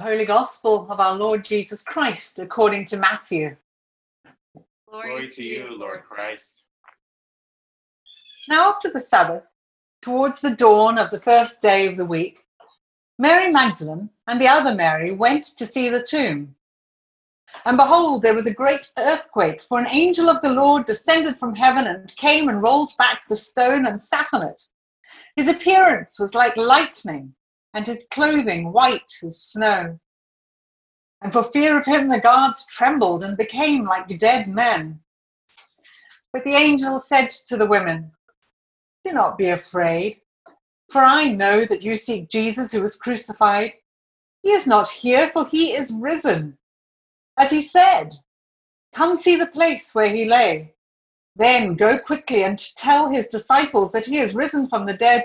The Holy Gospel of our Lord Jesus Christ according to Matthew. Glory to you, Lord Christ. Now, after the Sabbath, towards the dawn of the first day of the week, Mary Magdalene and the other Mary went to see the tomb. And behold, there was a great earthquake, for an angel of the Lord descended from heaven and came and rolled back the stone and sat on it. His appearance was like lightning, and his clothing white as snow. And for fear of him, the guards trembled and became like dead men. But the angel said to the women, Do not be afraid, for I know that you seek Jesus who was crucified. He is not here, for he is risen. As he said, Come see the place where he lay. Then go quickly and tell his disciples that he is risen from the dead,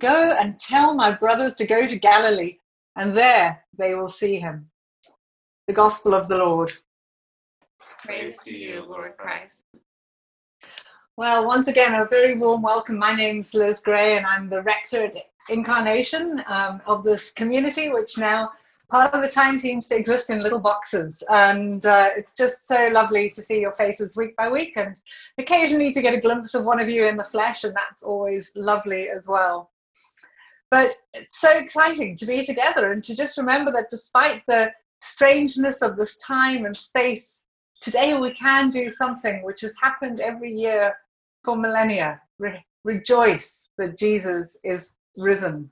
Go and tell my brothers to go to Galilee, and there they will see him. The Gospel of the Lord. Praise to you, Lord Christ. Well, once again, a very warm welcome. My name's Liz Gray, and I'm the rector at Incarnation um, of this community, which now part of the time seems to exist in little boxes. And uh, it's just so lovely to see your faces week by week and occasionally to get a glimpse of one of you in the flesh. And that's always lovely as well. But it's so exciting to be together and to just remember that despite the strangeness of this time and space, today we can do something which has happened every year for millennia. Re- rejoice that Jesus is risen.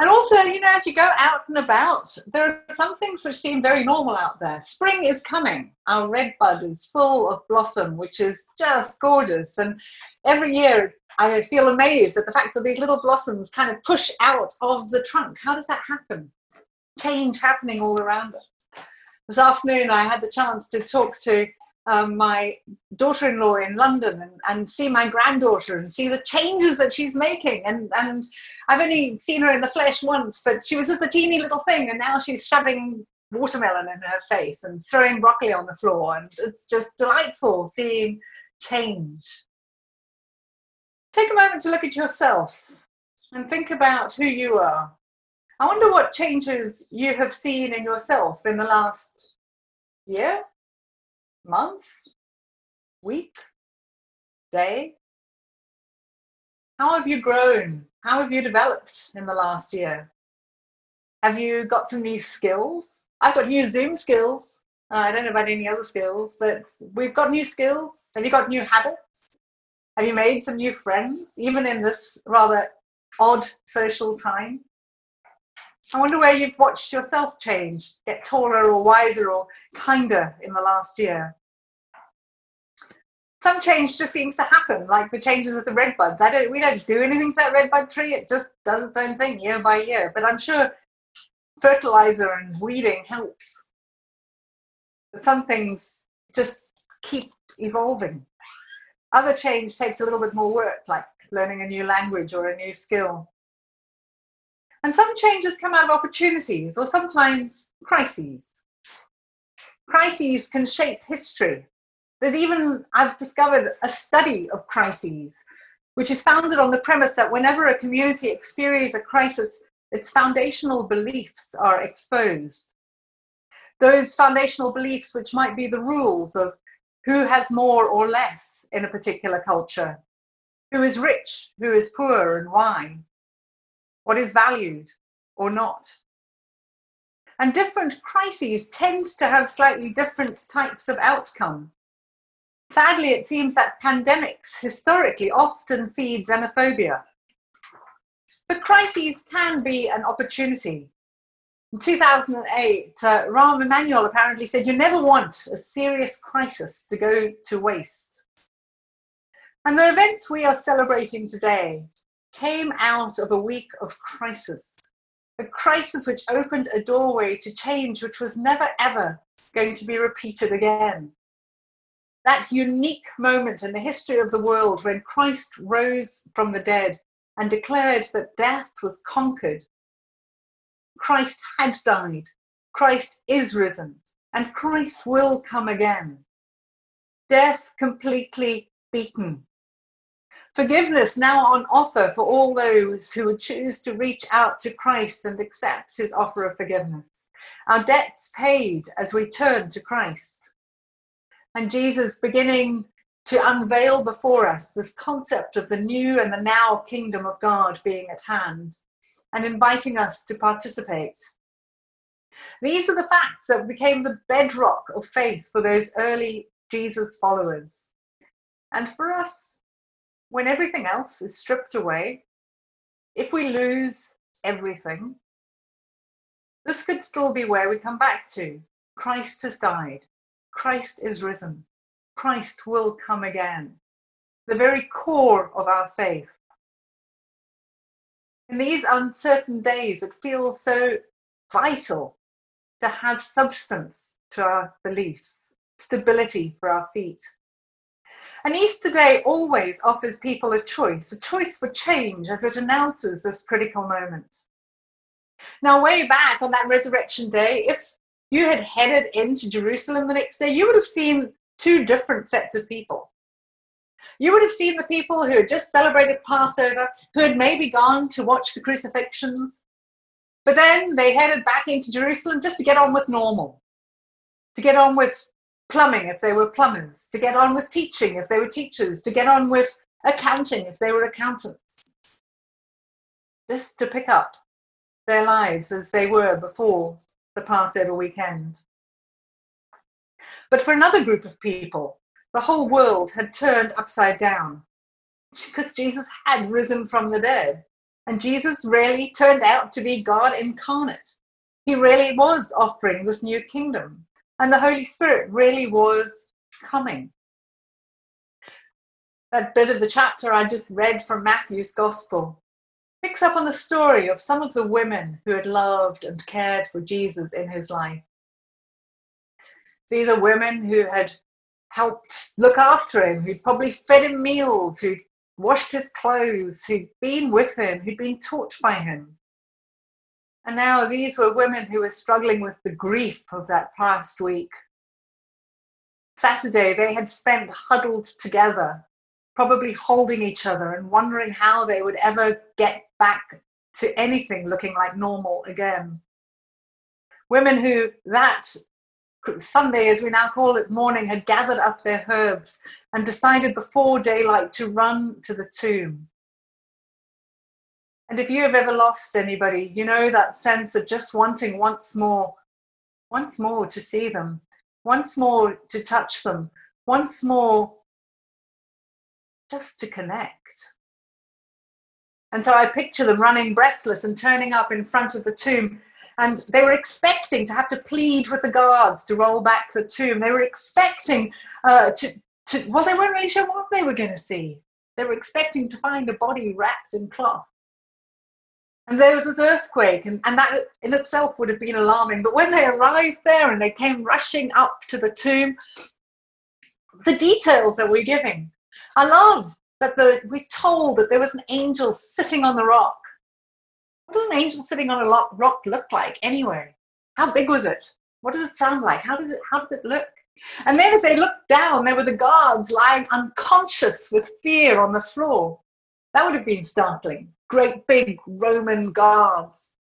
And also, you know, as you go out and about, there are some things which seem very normal out there. Spring is coming. Our red bud is full of blossom, which is just gorgeous. And every year I feel amazed at the fact that these little blossoms kind of push out of the trunk. How does that happen? Change happening all around us. This afternoon, I had the chance to talk to um, my daughter in law in London and, and see my granddaughter and see the changes that she's making. And, and I've only seen her in the flesh once, but she was just a teeny little thing, and now she's shoving watermelon in her face and throwing broccoli on the floor. And it's just delightful seeing change. Take a moment to look at yourself and think about who you are. I wonder what changes you have seen in yourself in the last year, month, week, day? How have you grown? How have you developed in the last year? Have you got some new skills? I've got new Zoom skills. Uh, I don't know about any other skills, but we've got new skills. Have you got new habits? Have you made some new friends, even in this rather odd social time? I wonder where you've watched yourself change, get taller or wiser or kinder in the last year. Some change just seems to happen, like the changes of the red buds. I don't, we don't do anything to that red bud tree. It just does its own thing year by year. But I'm sure fertilizer and weeding helps. But some things just keep evolving. Other change takes a little bit more work, like learning a new language or a new skill. And some changes come out of opportunities or sometimes crises. Crises can shape history. There's even, I've discovered, a study of crises, which is founded on the premise that whenever a community experiences a crisis, its foundational beliefs are exposed. Those foundational beliefs, which might be the rules of who has more or less in a particular culture, who is rich, who is poor, and why what is valued or not. And different crises tend to have slightly different types of outcome. Sadly, it seems that pandemics historically often feed xenophobia. But crises can be an opportunity. In 2008, uh, Rahm Emanuel apparently said, You never want a serious crisis to go to waste. And the events we are celebrating today came out of a week of crisis. a crisis which opened a doorway to change which was never ever going to be repeated again. That unique moment in the history of the world when Christ rose from the dead and declared that death was conquered. Christ had died, Christ is risen, and Christ will come again. Death completely beaten. Forgiveness now on offer for all those who would choose to reach out to Christ and accept his offer of forgiveness. Our debts paid as we turn to Christ. And Jesus beginning to unveil before us this concept of the new and the now kingdom of God being at hand and inviting us to participate. These are the facts that became the bedrock of faith for those early Jesus followers. And for us, when everything else is stripped away, if we lose everything, this could still be where we come back to. Christ has died. Christ is risen. Christ will come again. The very core of our faith. In these uncertain days, it feels so vital to have substance to our beliefs, stability for our feet. And Easter Day always offers people a choice, a choice for change as it announces this critical moment. Now, way back on that resurrection day, if you had headed into Jerusalem the next day, you would have seen two different sets of people. You would have seen the people who had just celebrated Passover, who had maybe gone to watch the crucifixions, but then they headed back into Jerusalem just to get on with normal, to get on with plumbing if they were plumbers, to get on with teaching if they were teachers, to get on with accounting if they were accountants. Just to pick up their lives as they were before the Passover weekend. But for another group of people, the whole world had turned upside down because Jesus had risen from the dead. And Jesus really turned out to be God incarnate. He really was offering this new kingdom. And the Holy Spirit really was coming. That bit of the chapter I just read from Matthew's Gospel picks up on the story of some of the women who had loved and cared for Jesus in his life. These are women who had helped look after him, who'd probably fed him meals, who'd washed his clothes, who'd been with him, who'd been taught by him. And now these were women who were struggling with the grief of that past week. Saturday, they had spent huddled together probably holding each other and wondering how they would ever get back to anything looking like normal again. Women who that Sunday, as we now call it, morning, had gathered up their herbs and decided before daylight to run to the tomb. And if you have ever lost anybody, you know that sense of just wanting once more, once more to see them, once more to touch them, once more just to connect. And so I picture them running breathless and turning up in front of the tomb. And they were expecting to have to plead with the guards to roll back the tomb. They were expecting uh, to, to, well, they weren't really sure what they were going to see. They were expecting to find a body wrapped in cloth. And there was this earthquake, and, and that in itself would have been alarming. But when they arrived there and they came rushing up to the tomb, the details that we're giving I love that the, we're told that there was an angel sitting on the rock. What does an angel sitting on a rock look like anyway? How big was it? What does it sound like? How did it, how did it look? And then as they looked down, there were the guards lying unconscious with fear on the floor. That would have been startling. Great big Roman guards.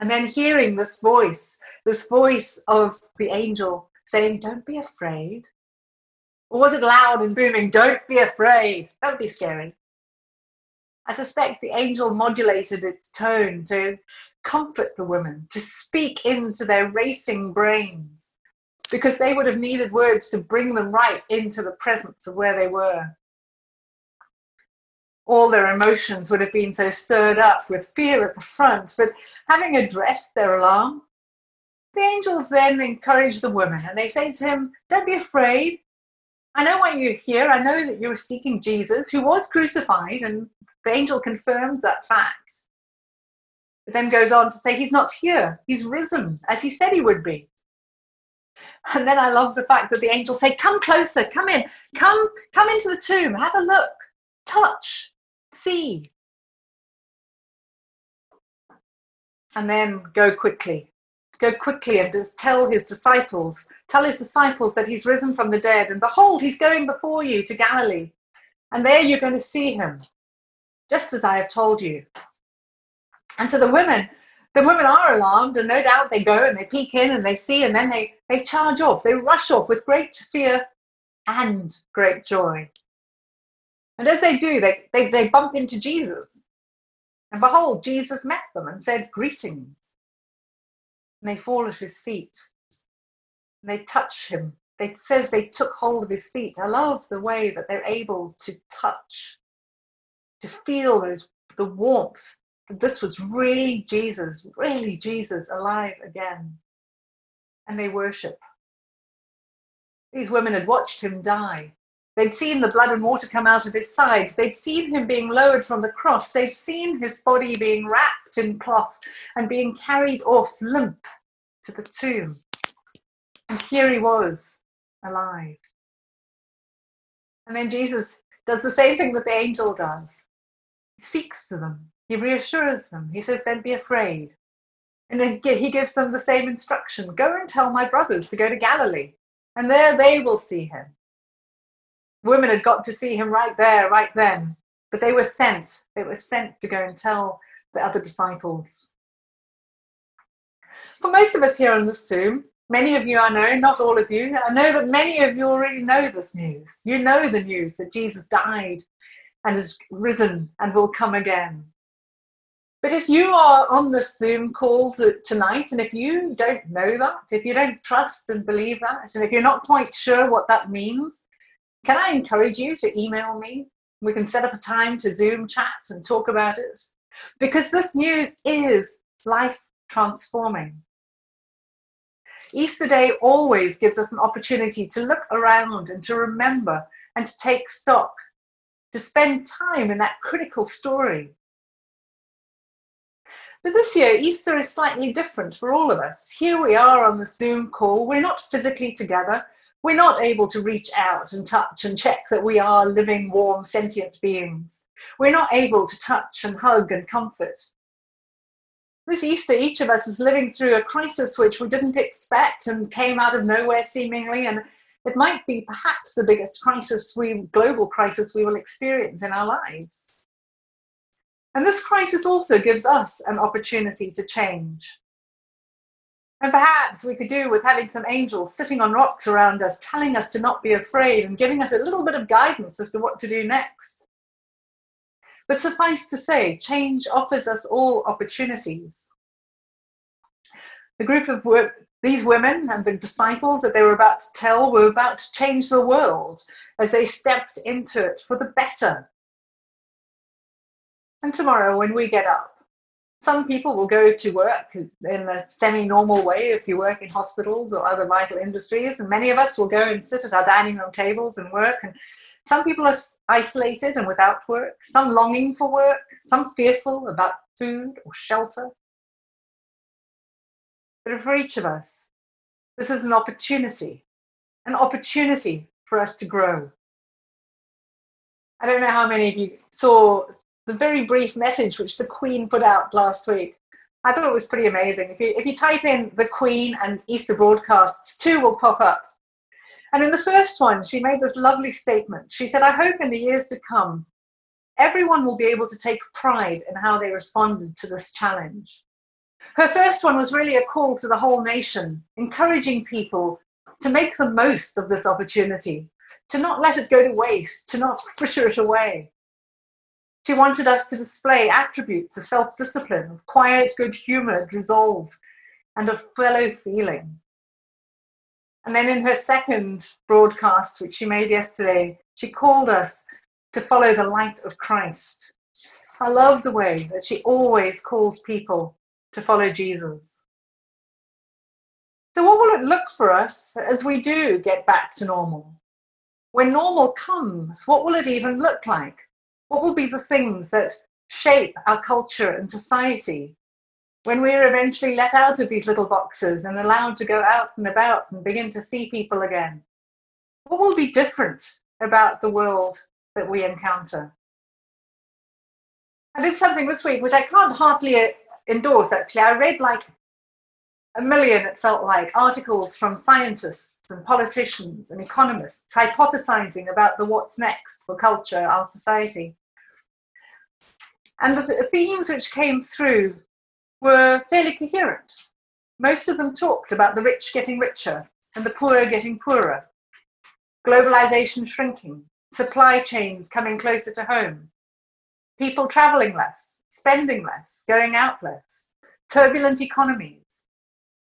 And then hearing this voice, this voice of the angel saying, Don't be afraid. Or was it loud and booming? Don't be afraid. That would be scary. I suspect the angel modulated its tone to comfort the women, to speak into their racing brains, because they would have needed words to bring them right into the presence of where they were. All their emotions would have been so stirred up with fear at the front, but having addressed their alarm, the angels then encourage the women and they say to him, Don't be afraid. I know why you're here. I know that you're seeking Jesus, who was crucified, and the angel confirms that fact. But then goes on to say, He's not here. He's risen, as He said He would be. And then I love the fact that the angels say, Come closer, come in, come, come into the tomb, have a look, touch, see. And then go quickly. Go quickly and just tell his disciples, tell his disciples that he's risen from the dead. And behold, he's going before you to Galilee. And there you're going to see him, just as I have told you. And to the women, the women are alarmed, and no doubt they go and they peek in and they see, and then they, they charge off. They rush off with great fear and great joy. And as they do, they, they, they bump into Jesus. And behold, Jesus met them and said, Greetings. And they fall at his feet. And they touch him. It says they took hold of his feet. I love the way that they're able to touch, to feel those the warmth That this was really Jesus, really Jesus alive again. And they worship. These women had watched him die. They'd seen the blood and water come out of his side. They'd seen him being lowered from the cross. They'd seen his body being wrapped in cloth and being carried off limp to the tomb. And here he was, alive. And then Jesus does the same thing that the angel does. He speaks to them. He reassures them. He says, Don't be afraid. And then he gives them the same instruction Go and tell my brothers to go to Galilee, and there they will see him. Women had got to see him right there, right then, but they were sent. They were sent to go and tell the other disciples. For most of us here on the Zoom, many of you I know, not all of you, I know that many of you already know this news. You know the news that Jesus died and is risen and will come again. But if you are on the Zoom call tonight, and if you don't know that, if you don't trust and believe that, and if you're not quite sure what that means, can I encourage you to email me? We can set up a time to Zoom chat and talk about it. Because this news is life transforming. Easter Day always gives us an opportunity to look around and to remember and to take stock, to spend time in that critical story but this year, Easter is slightly different for all of us. Here we are on the Zoom call. We're not physically together. We're not able to reach out and touch and check that we are living, warm, sentient beings. We're not able to touch and hug and comfort. This Easter, each of us is living through a crisis which we didn't expect and came out of nowhere seemingly. And it might be perhaps the biggest crisis we, global crisis we will experience in our lives. And this crisis also gives us an opportunity to change. And perhaps we could do with having some angels sitting on rocks around us, telling us to not be afraid and giving us a little bit of guidance as to what to do next. But suffice to say, change offers us all opportunities. The group of work, these women and the disciples that they were about to tell were about to change the world as they stepped into it for the better and tomorrow, when we get up, some people will go to work in a semi normal way if you work in hospitals or other vital industries. And many of us will go and sit at our dining room tables and work. And some people are isolated and without work, some longing for work, some fearful about food or shelter. But for each of us, this is an opportunity, an opportunity for us to grow. I don't know how many of you saw the very brief message which the Queen put out last week. I thought it was pretty amazing. If you, if you type in the Queen and Easter broadcasts, two will pop up. And in the first one, she made this lovely statement. She said, I hope in the years to come, everyone will be able to take pride in how they responded to this challenge. Her first one was really a call to the whole nation, encouraging people to make the most of this opportunity, to not let it go to waste, to not fritter it away. She wanted us to display attributes of self discipline, of quiet, good humored resolve, and of fellow feeling. And then in her second broadcast, which she made yesterday, she called us to follow the light of Christ. I love the way that she always calls people to follow Jesus. So, what will it look for us as we do get back to normal? When normal comes, what will it even look like? What will be the things that shape our culture and society? when we're eventually let out of these little boxes and allowed to go out and about and begin to see people again? What will be different about the world that we encounter? I did something this week which I can't hardly uh, endorse actually. I read like a million, it felt like, articles from scientists and politicians and economists hypothesizing about the what's next for culture, our society. And the themes which came through were fairly coherent. Most of them talked about the rich getting richer and the poor getting poorer, globalization shrinking, supply chains coming closer to home, people traveling less, spending less, going out less, turbulent economies,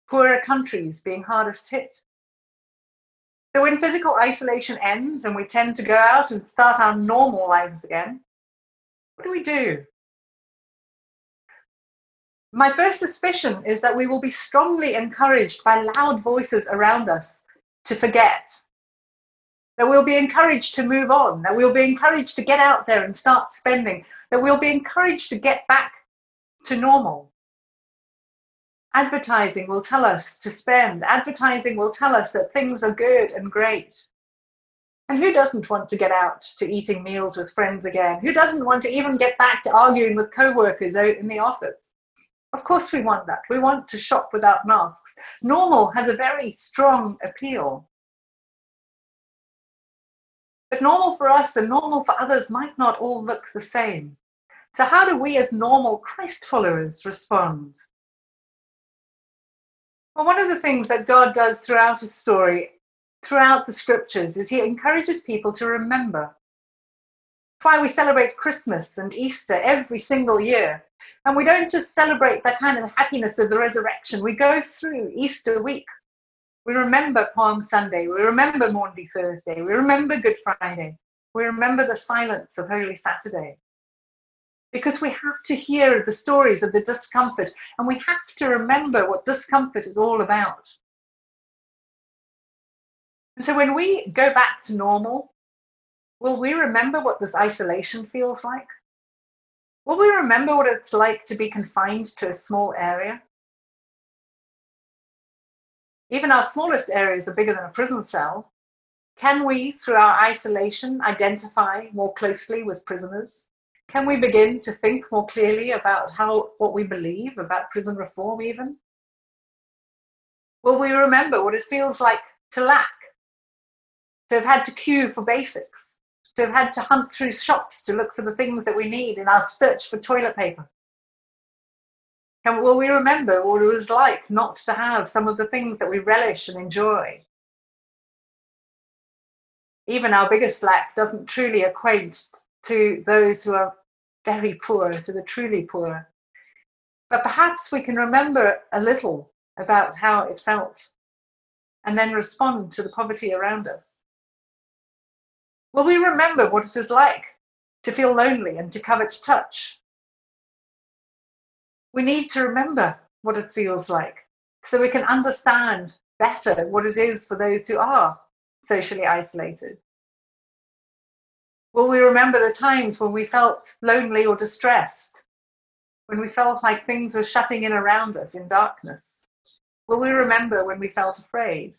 poorer countries being hardest hit. So when physical isolation ends and we tend to go out and start our normal lives again, what do we do? My first suspicion is that we will be strongly encouraged by loud voices around us to forget. That we'll be encouraged to move on, that we'll be encouraged to get out there and start spending, that we'll be encouraged to get back to normal. Advertising will tell us to spend. Advertising will tell us that things are good and great. And who doesn't want to get out to eating meals with friends again? Who doesn't want to even get back to arguing with co workers out in the office? Of course, we want that. We want to shop without masks. Normal has a very strong appeal. But normal for us and normal for others might not all look the same. So, how do we as normal Christ followers respond? Well, one of the things that God does throughout his story, throughout the scriptures, is he encourages people to remember. Why we celebrate Christmas and Easter every single year. And we don't just celebrate the kind of happiness of the resurrection. We go through Easter week. We remember Palm Sunday. We remember Maundy Thursday. We remember Good Friday. We remember the silence of Holy Saturday. Because we have to hear the stories of the discomfort and we have to remember what discomfort is all about. And so when we go back to normal, will we remember what this isolation feels like? Will we remember what it's like to be confined to a small area? Even our smallest areas are bigger than a prison cell. Can we, through our isolation, identify more closely with prisoners? Can we begin to think more clearly about how what we believe about prison reform even? Will we remember what it feels like to lack, to have had to queue for basics, to have had to hunt through shops to look for the things that we need in our search for toilet paper? And will we remember what it was like not to have some of the things that we relish and enjoy? Even our biggest lack doesn't truly acquaint to those who are very poor, to the truly poor. But perhaps we can remember a little about how it felt and then respond to the poverty around us. Will we remember what it is like to feel lonely and to covet touch? We need to remember what it feels like so we can understand better what it is for those who are socially isolated. Will we remember the times when we felt lonely or distressed, when we felt like things were shutting in around us in darkness? Will we remember when we felt afraid?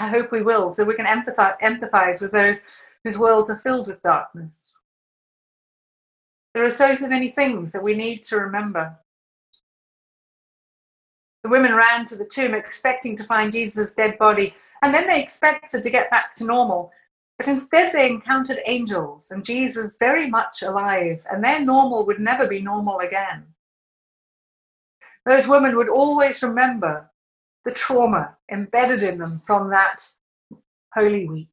I hope we will, so we can empathize, empathize with those whose worlds are filled with darkness. There are so many things that we need to remember. The women ran to the tomb expecting to find Jesus' dead body, and then they expected to get back to normal. But instead, they encountered angels and Jesus very much alive, and their normal would never be normal again. Those women would always remember the trauma embedded in them from that Holy Week,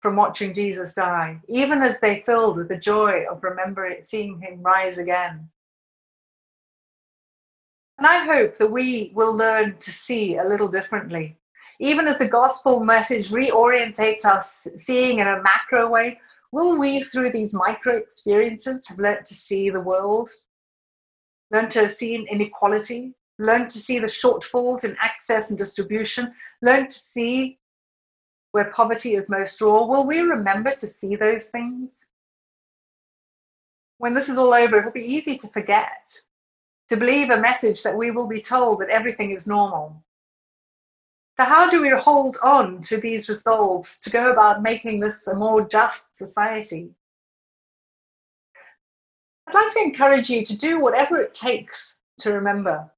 from watching Jesus die, even as they filled with the joy of remembering seeing him rise again. And I hope that we will learn to see a little differently. Even as the gospel message reorientates us seeing in a macro way, will we, through these micro experiences, have learned to see the world, learn to have seen inequality, learn to see the shortfalls in access and distribution, learn to see where poverty is most raw. Will we remember to see those things? When this is all over, it'll be easy to forget to believe a message that we will be told that everything is normal. So, how do we hold on to these resolves to go about making this a more just society? I'd like to encourage you to do whatever it takes to remember.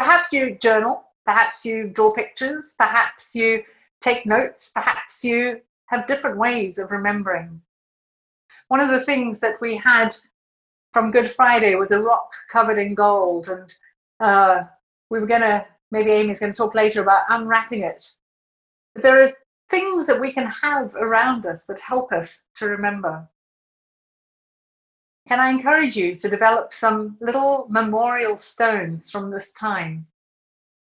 Perhaps you journal, perhaps you draw pictures, perhaps you take notes, perhaps you have different ways of remembering. One of the things that we had from Good Friday was a rock covered in gold, and uh, we were going to, maybe Amy's going to talk later about unwrapping it. But there are things that we can have around us that help us to remember. Can I encourage you to develop some little memorial stones from this time,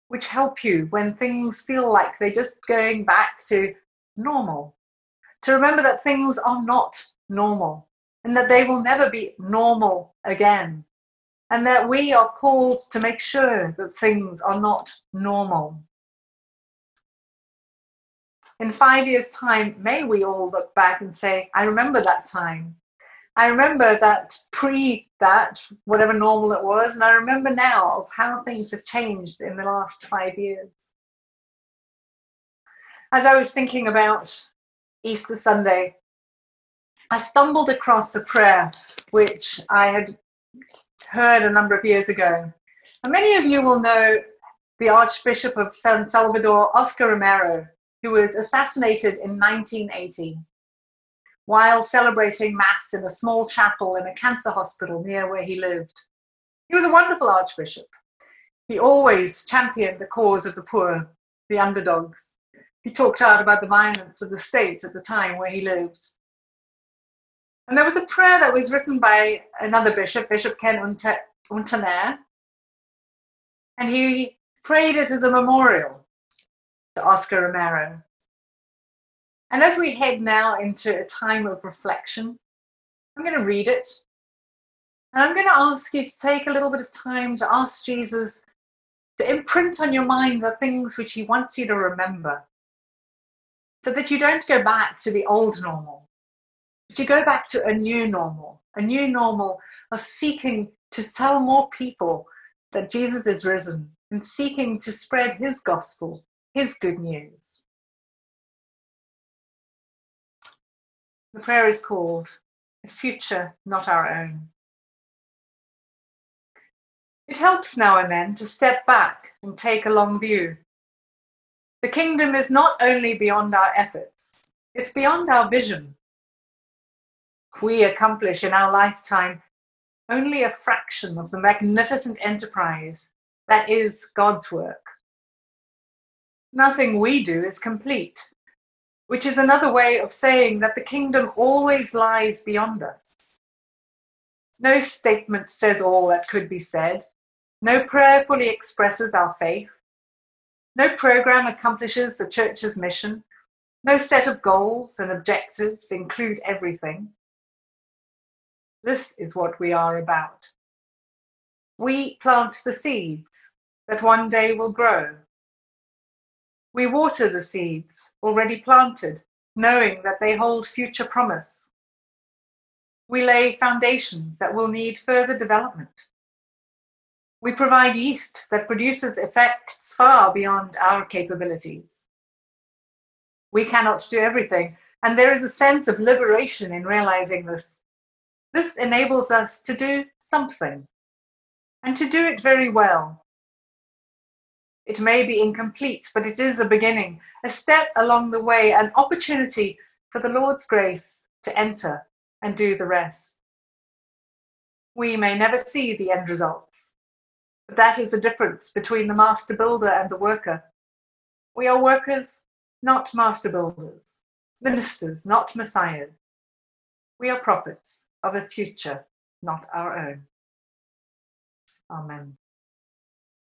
which help you when things feel like they're just going back to normal? To remember that things are not normal and that they will never be normal again. And that we are called to make sure that things are not normal. In five years' time, may we all look back and say, I remember that time. I remember that pre that, whatever normal it was, and I remember now of how things have changed in the last five years. As I was thinking about Easter Sunday, I stumbled across a prayer which I had heard a number of years ago. And many of you will know the Archbishop of San Salvador, Oscar Romero, who was assassinated in 1980 while celebrating Mass in a small chapel in a cancer hospital near where he lived. He was a wonderful Archbishop. He always championed the cause of the poor, the underdogs. He talked out about the violence of the state at the time where he lived. And there was a prayer that was written by another bishop, Bishop Ken Untener, and he prayed it as a memorial to Oscar Romero. And as we head now into a time of reflection, I'm going to read it. And I'm going to ask you to take a little bit of time to ask Jesus to imprint on your mind the things which he wants you to remember so that you don't go back to the old normal, but you go back to a new normal, a new normal of seeking to tell more people that Jesus is risen and seeking to spread his gospel, his good news. The prayer is called A Future Not Our Own. It helps now and then to step back and take a long view. The kingdom is not only beyond our efforts, it's beyond our vision. We accomplish in our lifetime only a fraction of the magnificent enterprise that is God's work. Nothing we do is complete which is another way of saying that the kingdom always lies beyond us. No statement says all that could be said. No prayer fully expresses our faith. No program accomplishes the church's mission. No set of goals and objectives include everything. This is what we are about. We plant the seeds that one day will grow we water the seeds already planted, knowing that they hold future promise. We lay foundations that will need further development. We provide yeast that produces effects far beyond our capabilities. We cannot do everything, and there is a sense of liberation in realizing this. This enables us to do something, and to do it very well, it may be incomplete, but it is a beginning, a step along the way, an opportunity for the Lord's grace to enter and do the rest. We may never see the end results, but that is the difference between the master builder and the worker. We are workers, not master builders, ministers, not messiahs. We are prophets of a future not our own. Amen.